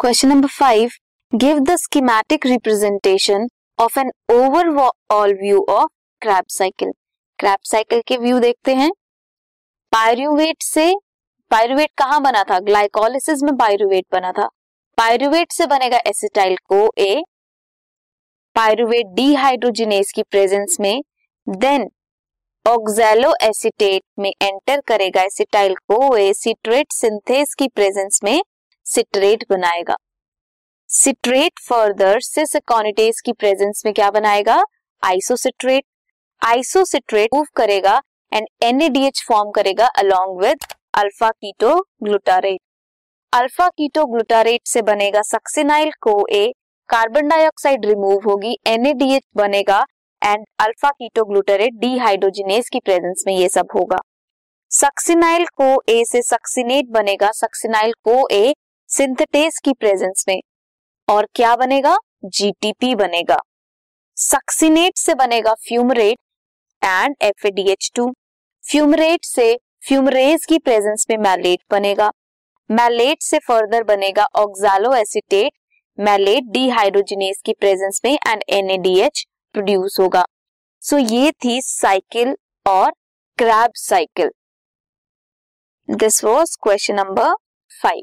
Question number five give the schematic representation of an overall view of Krebs cycle Krebs cycle के view देखते हैं। Pyruvate से pyruvate कहाँ बना था? ग्लाइकोलिसिस में पायरुवेट बना था। पायरुवेट से बनेगा acetyl co A pyruvate dehydrogenase की प्रेजेंस में देन ऑक्सैलो एसिटेट में एंटर करेगा एसिटाइल को ए सिट्रेट सिंथेस की प्रेजेंस में सिट्रेट बनाएगा। सिट्रेट फर्दर सिस एकोनिटेज की प्रेजेंस में क्या बनाएगा? आइसोसिट्रेट आइसोसिट्रेट मूव करेगा एंड एनएडीएच फॉर्म करेगा along with alpha keto glutarate alpha keto glutarate से बनेगा succinyl CoA carbon dioxide remove होगी एनएडीएच बनेगा and alpha keto glutarate dehydrogenase की प्रेजेंस में ये सब होगा। सक्सिनाइल को ए से सक्सिनेट बनेगा सक्सिनाइल को ए सिंथेटेज की प्रेजेंस में। और क्या बनेगा? जीटीपी बनेगा। सक्सिनेट से बनेगा fumarate and F two fumarate से फ्यूमरेज की प्रेजेंस में मैलेट बनेगा। मैलेट से फर्दर बनेगा ऑक्सालो एसिटेट मैलेट डीहाइड्रोजिनेज की प्रेजेंस में एंड एनएडीएच प्रोड्यूस होगा। सो so, ये थी साइकिल और crab cycle this was question number five